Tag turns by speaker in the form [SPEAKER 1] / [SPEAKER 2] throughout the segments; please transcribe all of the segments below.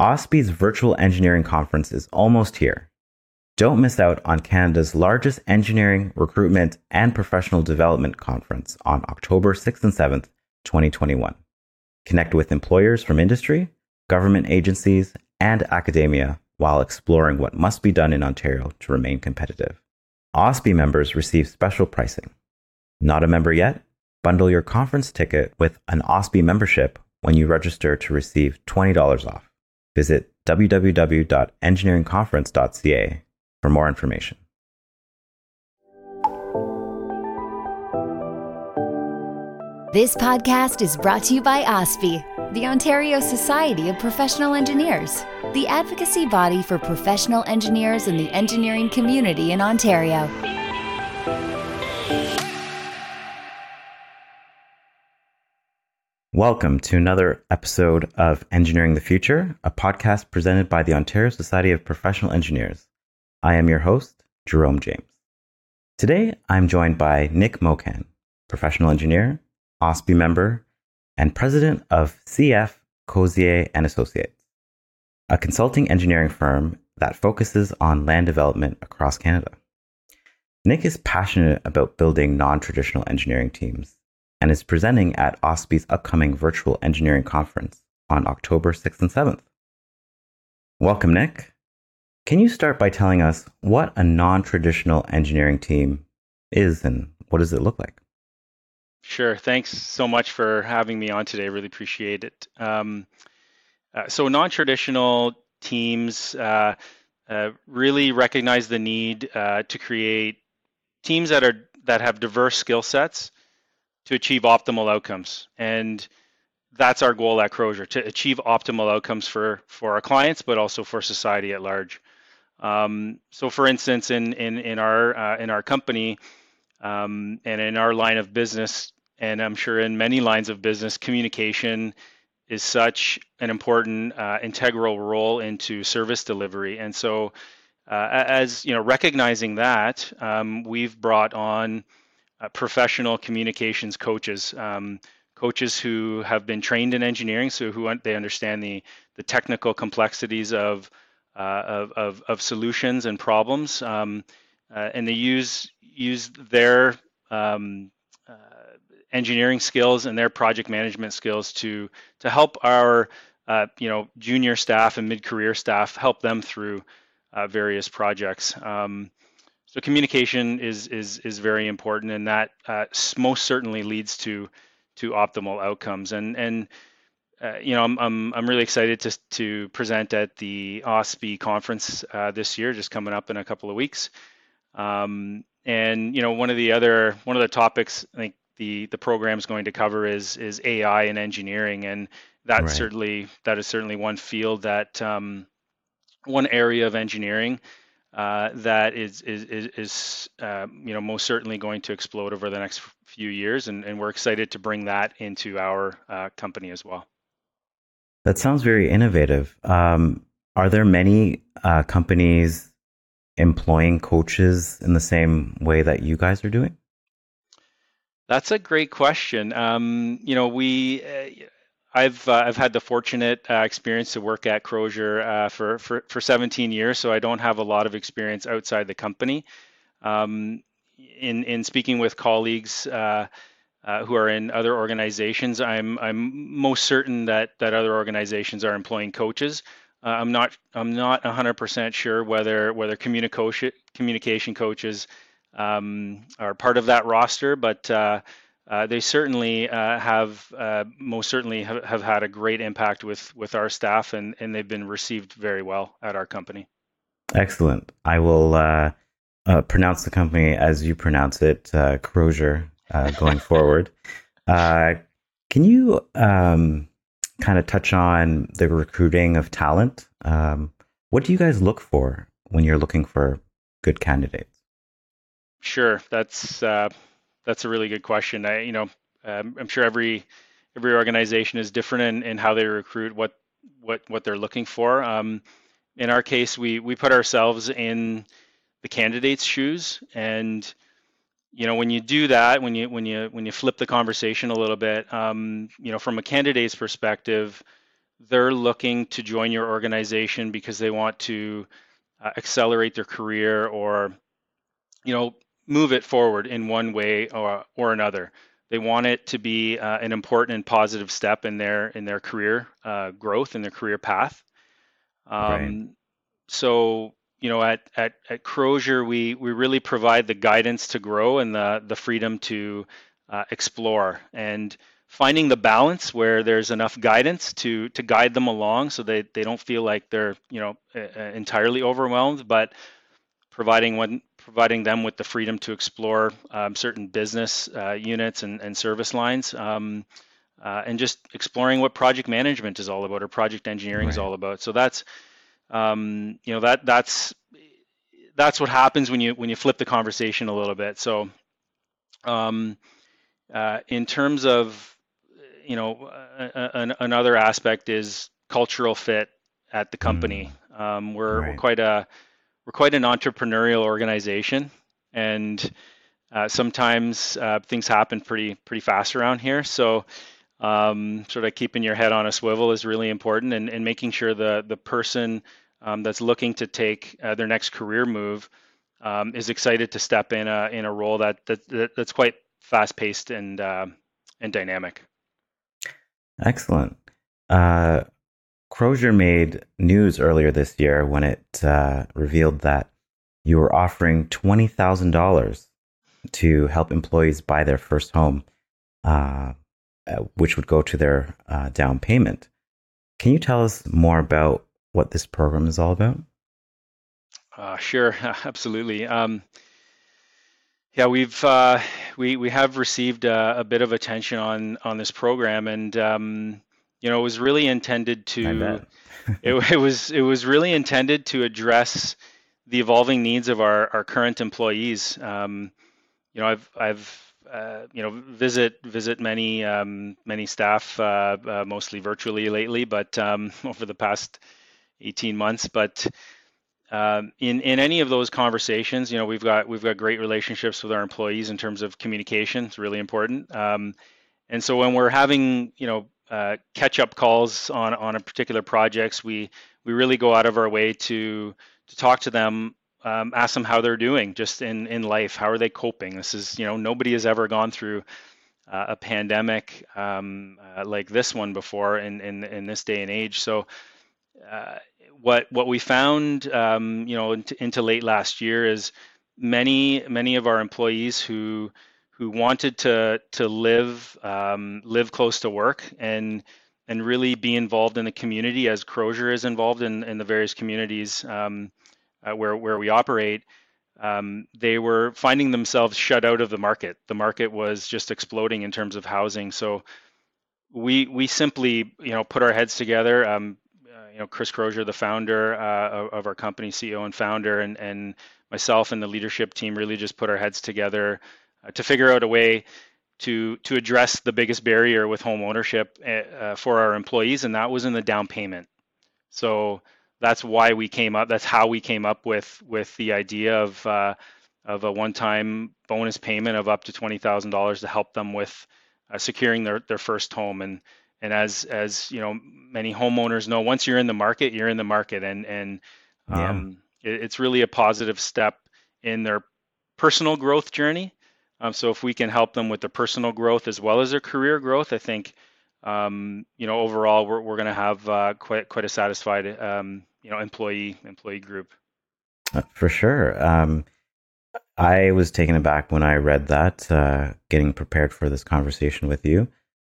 [SPEAKER 1] OSPE's virtual engineering conference is almost here. Don't miss out on Canada's largest engineering, recruitment, and professional development conference on October 6th and 7th, 2021. Connect with employers from industry, government agencies, and academia while exploring what must be done in Ontario to remain competitive. OSPE members receive special pricing. Not a member yet? Bundle your conference ticket with an OSPE membership when you register to receive $20 off. Visit www.engineeringconference.ca for more information.
[SPEAKER 2] This podcast is brought to you by OSPE, the Ontario Society of Professional Engineers, the advocacy body for professional engineers in the engineering community in Ontario.
[SPEAKER 1] Welcome to another episode of Engineering the Future, a podcast presented by the Ontario Society of Professional Engineers. I am your host, Jerome James. Today, I'm joined by Nick Mocan, professional engineer, OSPE member, and president of C.F. Crozier and Associates, a consulting engineering firm that focuses on land development across Canada. Nick is passionate about building non-traditional engineering teams and is presenting at OSPE's upcoming virtual engineering conference on October 6th and 7th. Welcome, Nick. Can you start by telling us what a non traditional engineering team is and what does it look like?
[SPEAKER 3] Sure. Thanks so much for having me on today. Really appreciate it. Um, uh, so, non traditional teams uh, uh, really recognize the need uh, to create teams that are that have diverse skill sets to achieve optimal outcomes. And that's our goal at Crozier to achieve optimal outcomes for, for our clients, but also for society at large. Um, so, for instance, in in in our uh, in our company um, and in our line of business, and I'm sure in many lines of business, communication is such an important uh, integral role into service delivery. And so, uh, as you know, recognizing that, um, we've brought on uh, professional communications coaches, um, coaches who have been trained in engineering, so who they understand the the technical complexities of uh, of, of, of solutions and problems, um, uh, and they use use their um, uh, engineering skills and their project management skills to to help our uh, you know junior staff and mid career staff help them through various projects. Um, so communication is is is very important, and that uh, most certainly leads to to optimal outcomes. And and uh, you know, I'm, I'm I'm really excited to to present at the OSPE conference uh, this year, just coming up in a couple of weeks. Um, and you know, one of the other one of the topics I think the the program is going to cover is is AI and engineering, and that's right. certainly that is certainly one field that um, one area of engineering uh, that is is is, is uh, you know most certainly going to explode over the next few years, and, and we're excited to bring that into our uh, company as well.
[SPEAKER 1] That sounds very innovative. Um, are there many uh, companies employing coaches in the same way that you guys are doing?
[SPEAKER 3] That's a great question. Um, you know, we uh, I've uh, I've had the fortunate uh, experience to work at Crozier uh, for, for for 17 years, so I don't have a lot of experience outside the company. Um, in in speaking with colleagues uh, uh, who are in other organizations, I'm I'm most certain that that other organizations are employing coaches. Uh, I'm not I'm not 100% sure whether whether communication communication coaches um, are part of that roster, but uh, they certainly uh, have uh, most certainly have, have, had a great impact with with our staff and and they've been received very well at our company.
[SPEAKER 1] Excellent. I will uh, uh, pronounce the company as you pronounce it uh, crozier going forward. Can you um, kind of touch on the recruiting of talent? Um, what do you guys look for when you're looking for good candidates?
[SPEAKER 3] Sure. That's that's a really good question. I, you know, um, I'm sure every every organization is different in, in how they recruit, what what what they're looking for. Um, in our case, we we put ourselves in the candidate's shoes, and you know, when you do that, when you when you when you flip the conversation a little bit, um, you know, from a candidate's perspective, they're looking to join your organization because they want to uh, accelerate their career or you know move it forward in one way or, or another. They want it to be uh, an important and positive step in their in their career uh, growth in their career path. Um, right. so you know at at at Crozier we we really provide the guidance to grow and the the freedom to uh, explore. And finding the balance where there's enough guidance to to guide them along so they, they don't feel like they're you know entirely overwhelmed but providing one providing them with the freedom to explore um, certain business uh, units and, and service lines um, uh, and just exploring what project management is all about or project engineering right. is all about so that's um, you know that that's that's what happens when you when you flip the conversation a little bit so um, uh, in terms of you know, an, another aspect is cultural fit at the company. Mm. Um, we're, right. we're quite a we're quite an entrepreneurial organization, and uh, sometimes uh, things happen pretty pretty fast around here. So, um, sort of keeping your head on a swivel is really important, and, and making sure the the person um, that's looking to take uh, their next career move um, is excited to step in a in a role that, that that's quite fast paced and uh, and dynamic.
[SPEAKER 1] Excellent. Uh, Crozier made news earlier this year when it uh, revealed that you were offering $20,000 to help employees buy their first home, uh, uh, which would go to their uh, down payment. Can you tell us more about what this program is all about?
[SPEAKER 3] Uh, sure, absolutely. Um, yeah, we've uh, we we have received a, a, bit of attention on on this program, and um, you know, it was really intended to. it, it was it was really intended to address the evolving needs of our our current employees. Um, you know, I've I've uh, you know visit visit many um, many staff, uh, uh mostly virtually lately, but um, over the past 18 months, but um, in in any of those conversations, you know, we've got we've got great relationships with our employees in terms of communication. It's really important. Um, and so when we're having you know uh, catch up calls on on a particular projects, we we really go out of our way to to talk to them, um, ask them how they're doing, just in in life. How are they coping? This is you know nobody has ever gone through uh, a pandemic um, uh, like this one before in in in this day and age. So. Uh, what what we found, um, you know, into, into, late last year is many many of our employees who who wanted to to live um, live close to work and and really be involved in the community as Crozier is involved in, in the various communities um, uh, where where we operate. Um, they were finding themselves shut out of the market. The market was just exploding in terms of housing. So we we simply you know put our heads together. Um, you know, Chris Crozier, the founder uh, of our company, CEO and founder, and, and myself and the leadership team really just put our heads together uh, to figure out a way to to address the biggest barrier with home ownership uh, for our employees, and that was in the down payment. So that's why we came up. That's how we came up with with the idea of uh, of a one-time bonus payment of up to twenty thousand dollars to help them with uh, securing their their first home and and as as you know many homeowners know once you're in the market you're in the market and and um, yeah. it, it's really a positive step in their personal growth journey um, so if we can help them with their personal growth as well as their career growth i think um, you know overall we're, we're going to have uh, quite quite a satisfied um, you know employee employee group
[SPEAKER 1] uh, for sure um, i was taken aback when i read that uh, getting prepared for this conversation with you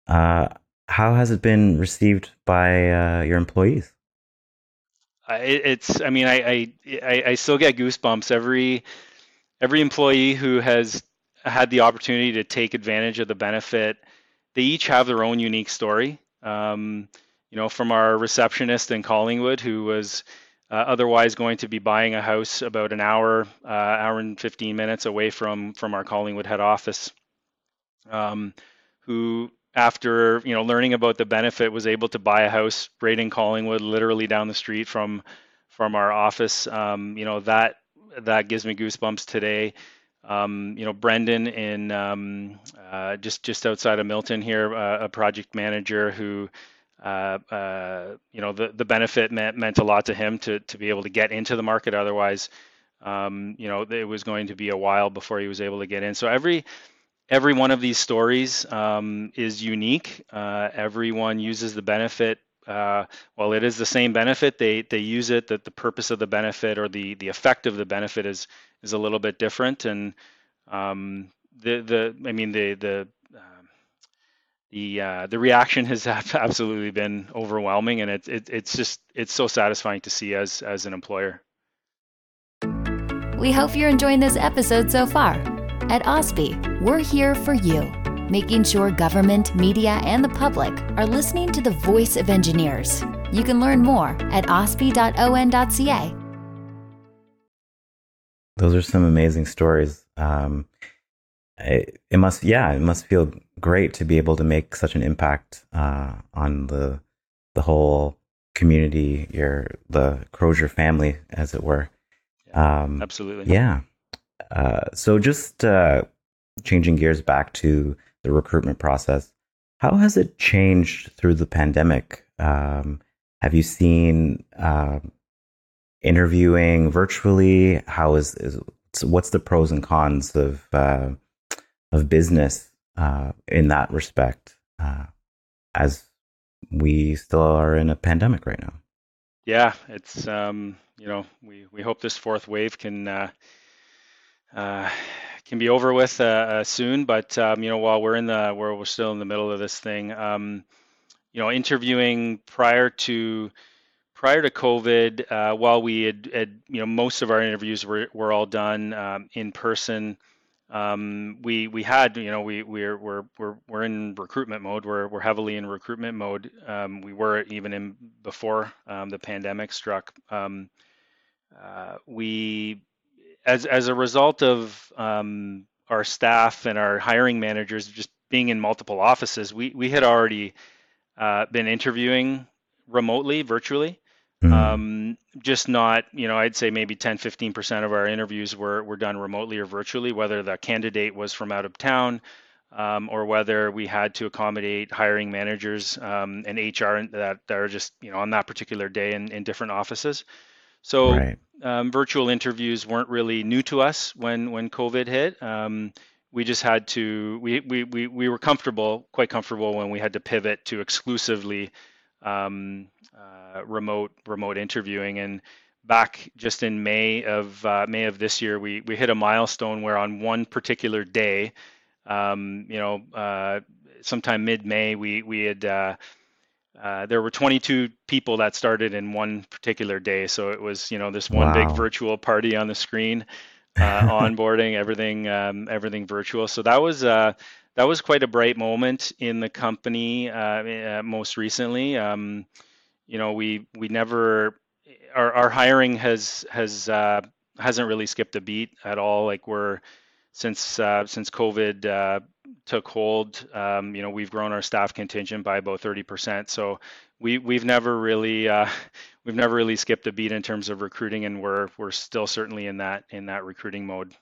[SPEAKER 1] uh, how has it been received by uh, your employees?
[SPEAKER 3] it's. I mean, I, I I still get goosebumps every every employee who has had the opportunity to take advantage of the benefit. They each have their own unique story. Um, you know, from our receptionist in Collingwood, who was uh, otherwise going to be buying a house about an hour, uh, hour and 15 minutes away from from our Collingwood head office, um, who after you know learning about the benefit was able to buy a house right in Collingwood literally down the street from from our office um, you know that that gives me goosebumps today um, you know Brendan in um, uh, just just outside of Milton here uh, a project manager who uh, uh, you know, the, the benefit meant, meant a lot to him to, to be able to get into the market. Otherwise, um, you know, it was going to be a while before he was able to get in. So every every one of these stories um, is unique. Uh, everyone uses the benefit. Uh, while it is the same benefit, they they use it. That the purpose of the benefit or the the effect of the benefit is is a little bit different. And um, the the I mean the the the uh, the reaction has absolutely been overwhelming, and it's it, it's just it's so satisfying to see as as an employer.
[SPEAKER 2] We hope you're enjoying this episode so far. At OSPE, we're here for you, making sure government, media, and the public are listening to the voice of engineers. You can learn more at ospe.on.ca.
[SPEAKER 1] Those are some amazing stories. Um, it, it must, yeah, it must feel great to be able to make such an impact uh, on the the whole community, your the Crozier family, as it were.
[SPEAKER 3] Um, Absolutely.
[SPEAKER 1] Yeah. Uh, so just uh, changing gears back to the recruitment process, how has it changed through the pandemic? Um, have you seen uh, interviewing virtually? How is, is what's the pros and cons of uh, of business uh, in that respect, uh, as we still are in a pandemic right now.
[SPEAKER 3] Yeah, it's um, you know we we hope this fourth wave can uh, uh can be over with uh, uh, soon, but um, you know while we're in the where we're still in the middle of this thing, um, you know interviewing prior to prior to COVID, uh, while we had, had, you know, most of our interviews were, were all done um, in person um, we we had you know we we're we're we're we're in recruitment mode. We're we're heavily in recruitment mode. Um, we were even in before um, the pandemic struck. Um, uh, we as as a result of um, our staff and our hiring managers just being in multiple offices, we we had already uh, been interviewing remotely, virtually. Mm-hmm. Um, just not, you know, I'd say maybe 10, 15% of our interviews were, were done remotely or virtually, whether the candidate was from out of town um, or whether we had to accommodate hiring managers um, and HR that, that are just, you know, on that particular day in, in different offices. So right. Um, virtual interviews weren't really new to us when, when COVID hit um, we just had to we, we we we were comfortable quite comfortable when we had to pivot to exclusively um, uh, remote remote interviewing. And back just in May of uh, May of this year, we we hit a milestone where on one particular day, um, you know, uh, sometime mid May, we we had. Uh, uh, there were 22 people that started in one particular day, so it was you know this one wow. big virtual party on the screen, uh, onboarding everything um, everything virtual. So that was uh, that was quite a bright moment in the company uh, uh, most recently. Um, you know, we we never our, our hiring has has uh, hasn't really skipped a beat at all. Like we're since uh, since COVID uh, took hold, um, you know, we've grown our staff contingent by about 30%. So we we've never really uh, we've never really skipped a beat in terms of recruiting, and we're we're still certainly in that in that recruiting mode.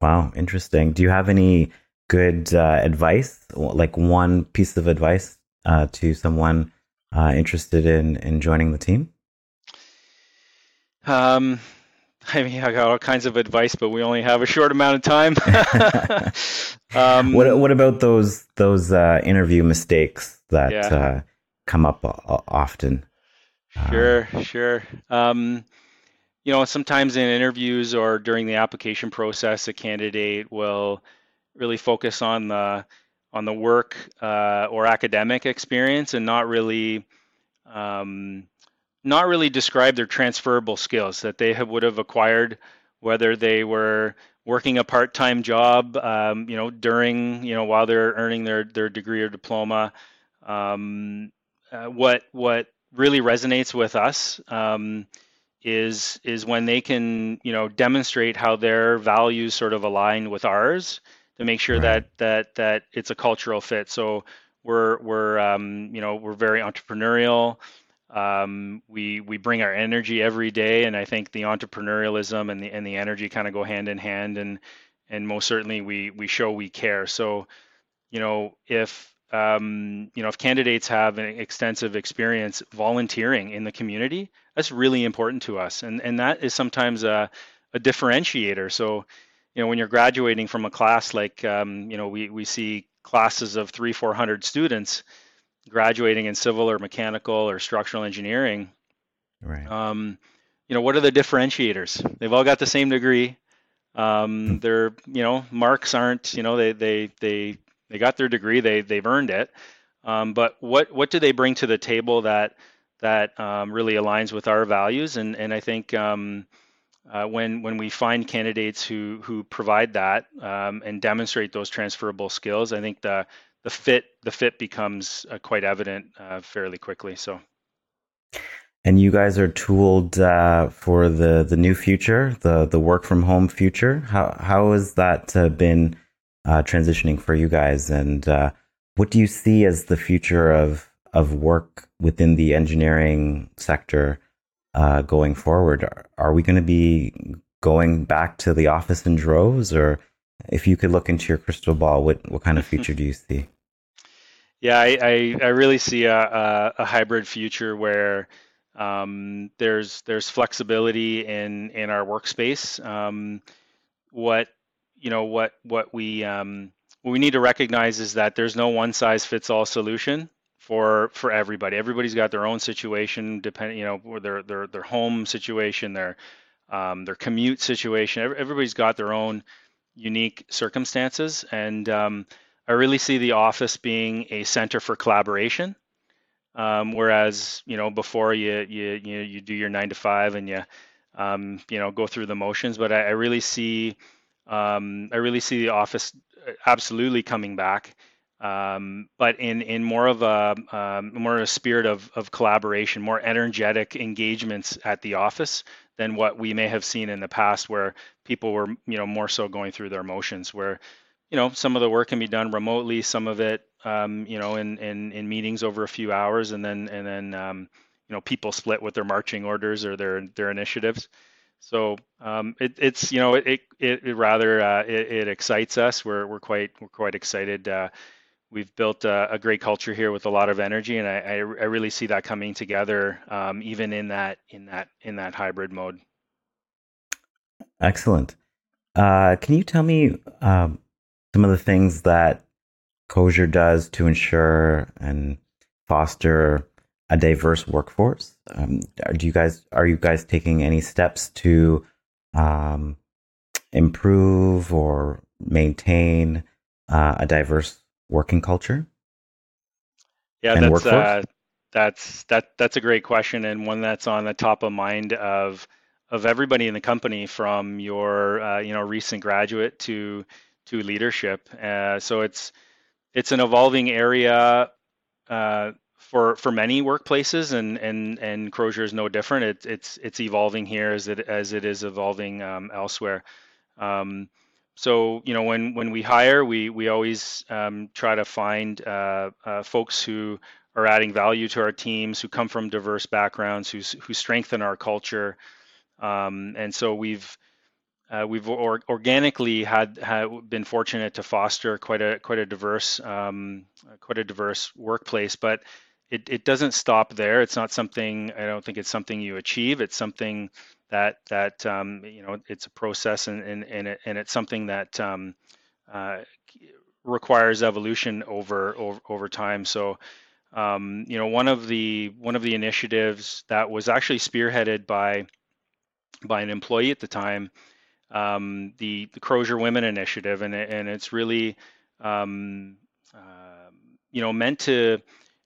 [SPEAKER 1] Wow, interesting. Do you have any good uh, advice, like one piece of advice uh, to someone uh, interested in in joining the team?
[SPEAKER 3] Um, I mean, I got all kinds of advice, but we only have a short amount of time.
[SPEAKER 1] um, what What about those those uh, interview mistakes that yeah. uh, come up often?
[SPEAKER 3] Sure, um, sure. Um, you know, sometimes in interviews or during the application process, a candidate will really focus on the on the work uh, or academic experience and not really um, not really describe their transferable skills that they have, would have acquired whether they were working a part-time job um, you know during you know while they're earning their their degree or diploma. Um, uh, what what really resonates with us um, is is when they can you know demonstrate how their values sort of align with ours to make sure right. that that that it's a cultural fit. So we're we're um, you know we're very entrepreneurial. Um, we we bring our energy every day, and I think the entrepreneurialism and the and the energy kind of go hand in hand, and and most certainly we we show we care. So you know if um, you know, if candidates have an extensive experience volunteering in the community, that's really important to us, and and that is sometimes a, a differentiator. So, you know, when you're graduating from a class like, um, you know, we we see classes of three, four hundred students graduating in civil or mechanical or structural engineering.
[SPEAKER 1] Right.
[SPEAKER 3] Um, you know, what are the differentiators? They've all got the same degree. Um, hmm. their, you know, marks aren't, you know, they they they they got their degree, they they've earned it. Um, but what what do they bring to the table that that um, really aligns with our values? And and I think um, uh, when when we find candidates who who provide that um, and demonstrate those transferable skills, I think the the fit the fit becomes uh, quite evident uh, fairly quickly. So.
[SPEAKER 1] And you guys are tooled uh, for the the new future, the the work from home future. How how has that uh, been uh, transitioning for you guys, and what do you see as the future of of work within the engineering sector uh, going forward? Are, we going to be going back to the office in droves, or if you could look into your crystal ball, what what kind of future do you see?
[SPEAKER 3] Yeah, I, I, I really see a, a, a hybrid future where um, there's there's flexibility in in our workspace. Um, what you know what what we um, what we need to recognize is that there's no one size fits all solution for for everybody. Everybody's got their own situation, depending you know their their their home situation, their um, their commute situation. Everybody's got their own unique circumstances, and um, I really see the office being a center for collaboration um, whereas you know before you you you you do your nine to five and you um, you know go through the motions, but I, I really see um, I really see the office uh, absolutely coming back, um, but in in more of a um, more of a spirit of of collaboration, more energetic engagements at the office than what we may have seen in the past, where people were you know more so going through their motions, where you know some of the work can be done remotely, some of it um, you know, in, in in meetings over a few hours, and then and then um, you know people split with their marching orders or their their initiatives. So um, it, it's you know it it, it rather uh, it, it, excites us. We're we're quite we're quite excited. Uh, we've built a, a, great culture here with a lot of energy, and I, I, I really see that coming together um, even in that in that in that hybrid mode.
[SPEAKER 1] Excellent. Uh, can you tell me um, some of the things that Crozier does to ensure and foster a diverse workforce? Um, do you guys are you guys taking any steps to um, improve or maintain uh, a diverse working culture?
[SPEAKER 3] Yeah, that's uh, that's that that's a great question and one that's on the top of mind of of everybody in the company, from your uh, you know recent graduate to to leadership. Uh, so it's it's an evolving area uh, for for many workplaces, and and and Crozier is no different. It, it's it's evolving here as it as it is evolving um, elsewhere. Um, so you know when when we hire, we we always um, try to find uh, uh, folks who are adding value to our teams, who come from diverse backgrounds, who who strengthen our culture. Um, and so we've uh, we've or, organically had, had been fortunate to foster quite a quite a diverse um, quite a diverse workplace, but it, it doesn't stop there. It's not something I don't think it's something you achieve. It's something that that um, you know it's a process and and and, it, and it's something that um, uh, requires evolution over over, over time. So um, you know one of the one of the initiatives that was actually spearheaded by by an employee at the time um, the the Crozier Women Initiative, and and it's really um, uh, you know meant to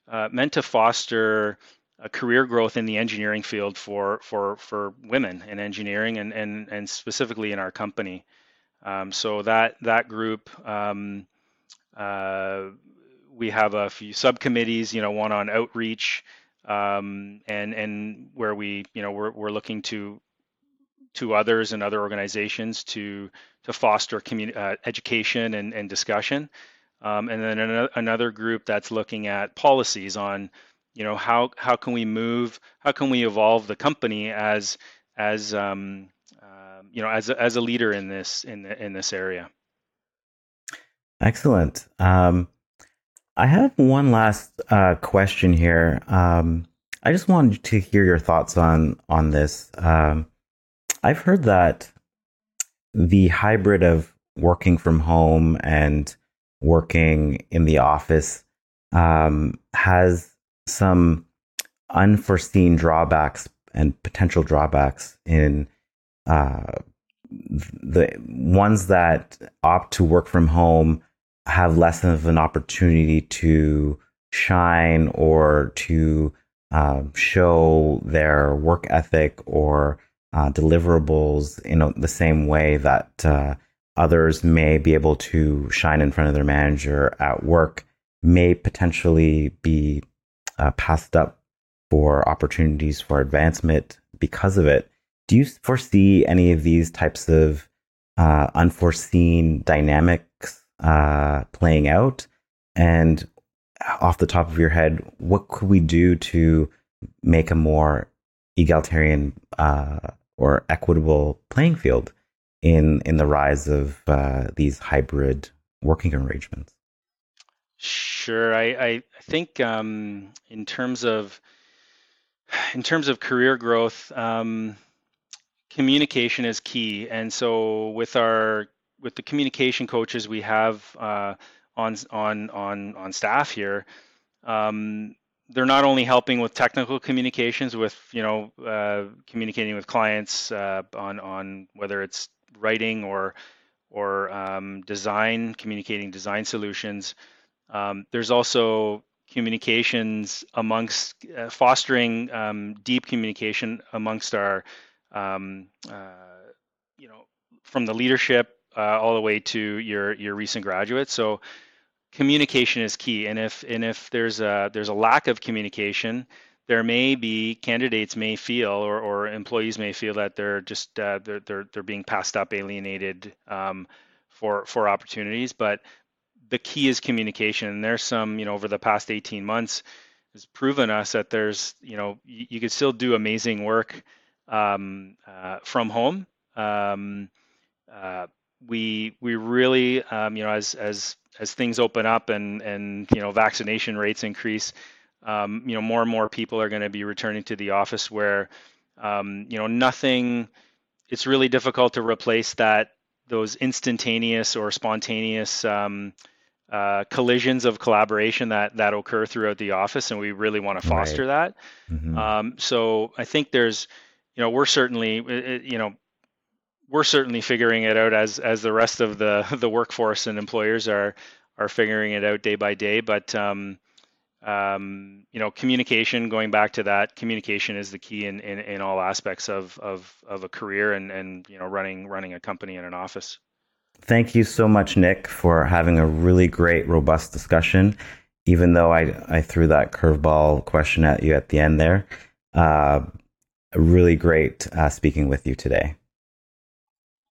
[SPEAKER 3] uh, meant to foster a career growth in the engineering field for for for women in engineering and and and specifically in our company. Um, so that that group. Um, uh, we have a few subcommittees, you know, one on outreach, um, and and where we, you know, we're, we're looking to to others and other organizations to to foster community uh, education and, and discussion. Um, and then another, another group that's looking at policies on, you know, how how can we move, how can we evolve the company as as um, uh, you know as a, as a leader in this in the, in this area.
[SPEAKER 1] Excellent. Um, I have one last uh, question here. Um, I just wanted to hear your thoughts on on this. Um, I've heard that the hybrid of working from home and working in the office um, has some unforeseen drawbacks and potential drawbacks in uh, the ones that opt to work from home have less of an opportunity to shine or to uh, show their work ethic or uh, deliverables in a, the same way that uh, others may be able to shine in front of their manager at work may potentially be uh, passed up for opportunities for advancement because of it. Do you foresee any of these types of uh, unforeseen dynamics uh, playing out? And off the top of your head, what could we do to make a more egalitarian uh, or equitable playing field in in the rise of uh, these hybrid working arrangements?
[SPEAKER 3] Sure, I I think um, in terms of in terms of career growth, um, communication is key, and so with our with the communication coaches we have uh, on on on on staff here, um, they're not only helping with technical communications, with you know uh, communicating with clients uh, on on whether it's writing or or um, design, communicating design solutions. Um, there's also communications amongst uh, fostering um, deep communication amongst our um, uh, you know from the leadership uh, all the way to your your recent graduates. So communication is key and if and if there's a there's a lack of communication there may be candidates may feel or, or employees may feel that they're just uh, they're, they're they're being passed up alienated um, for for opportunities. But the key is communication. And there's some, you know, over the past 18 months has proven us that there's, you know, you, you could still do amazing work um, uh, from home. Um, uh, we we really, um, you know, as as as things open up and and you know vaccination rates increase, um, you know, more and more people are going to be returning to the office where, um, you know, nothing. It's really difficult to replace that those instantaneous or spontaneous um, uh, collisions of collaboration that that occur throughout the office, and we really want to foster right. that. Mm-hmm. Um, so I think there's, you know, we're certainly, you know, we're certainly figuring it out as as the rest of the the workforce and employers are are figuring it out day by day. But um, um, you know, communication. Going back to that, communication is the key in in, in all aspects of, of of a career and and you know running running a company in an office.
[SPEAKER 1] Thank you so much, Nick, for having a really great, robust discussion. Even though I, I threw that curveball question at you at the end there, uh, really great uh, speaking with you today.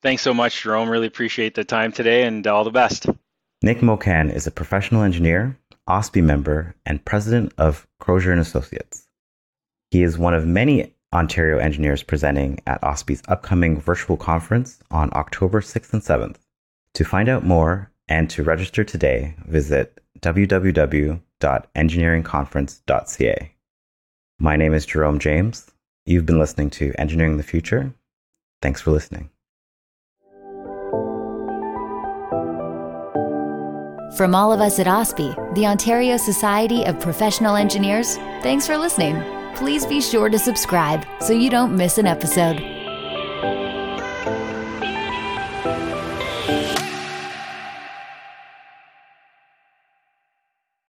[SPEAKER 3] Thanks so much, Jerome. Really appreciate the time today and all the best.
[SPEAKER 1] Nick Mocan is a professional engineer, OSPE member, and president of Crozier and Associates. He is one of many Ontario engineers presenting at OSPE's upcoming virtual conference on October 6th and 7th. To find out more and to register today, visit www.engineeringconference.ca. My name is Jerome James. You've been listening to Engineering the Future. Thanks for listening.
[SPEAKER 2] From all of us at OSPE, the Ontario Society of Professional Engineers, thanks for listening. Please be sure to subscribe so you don't miss an episode.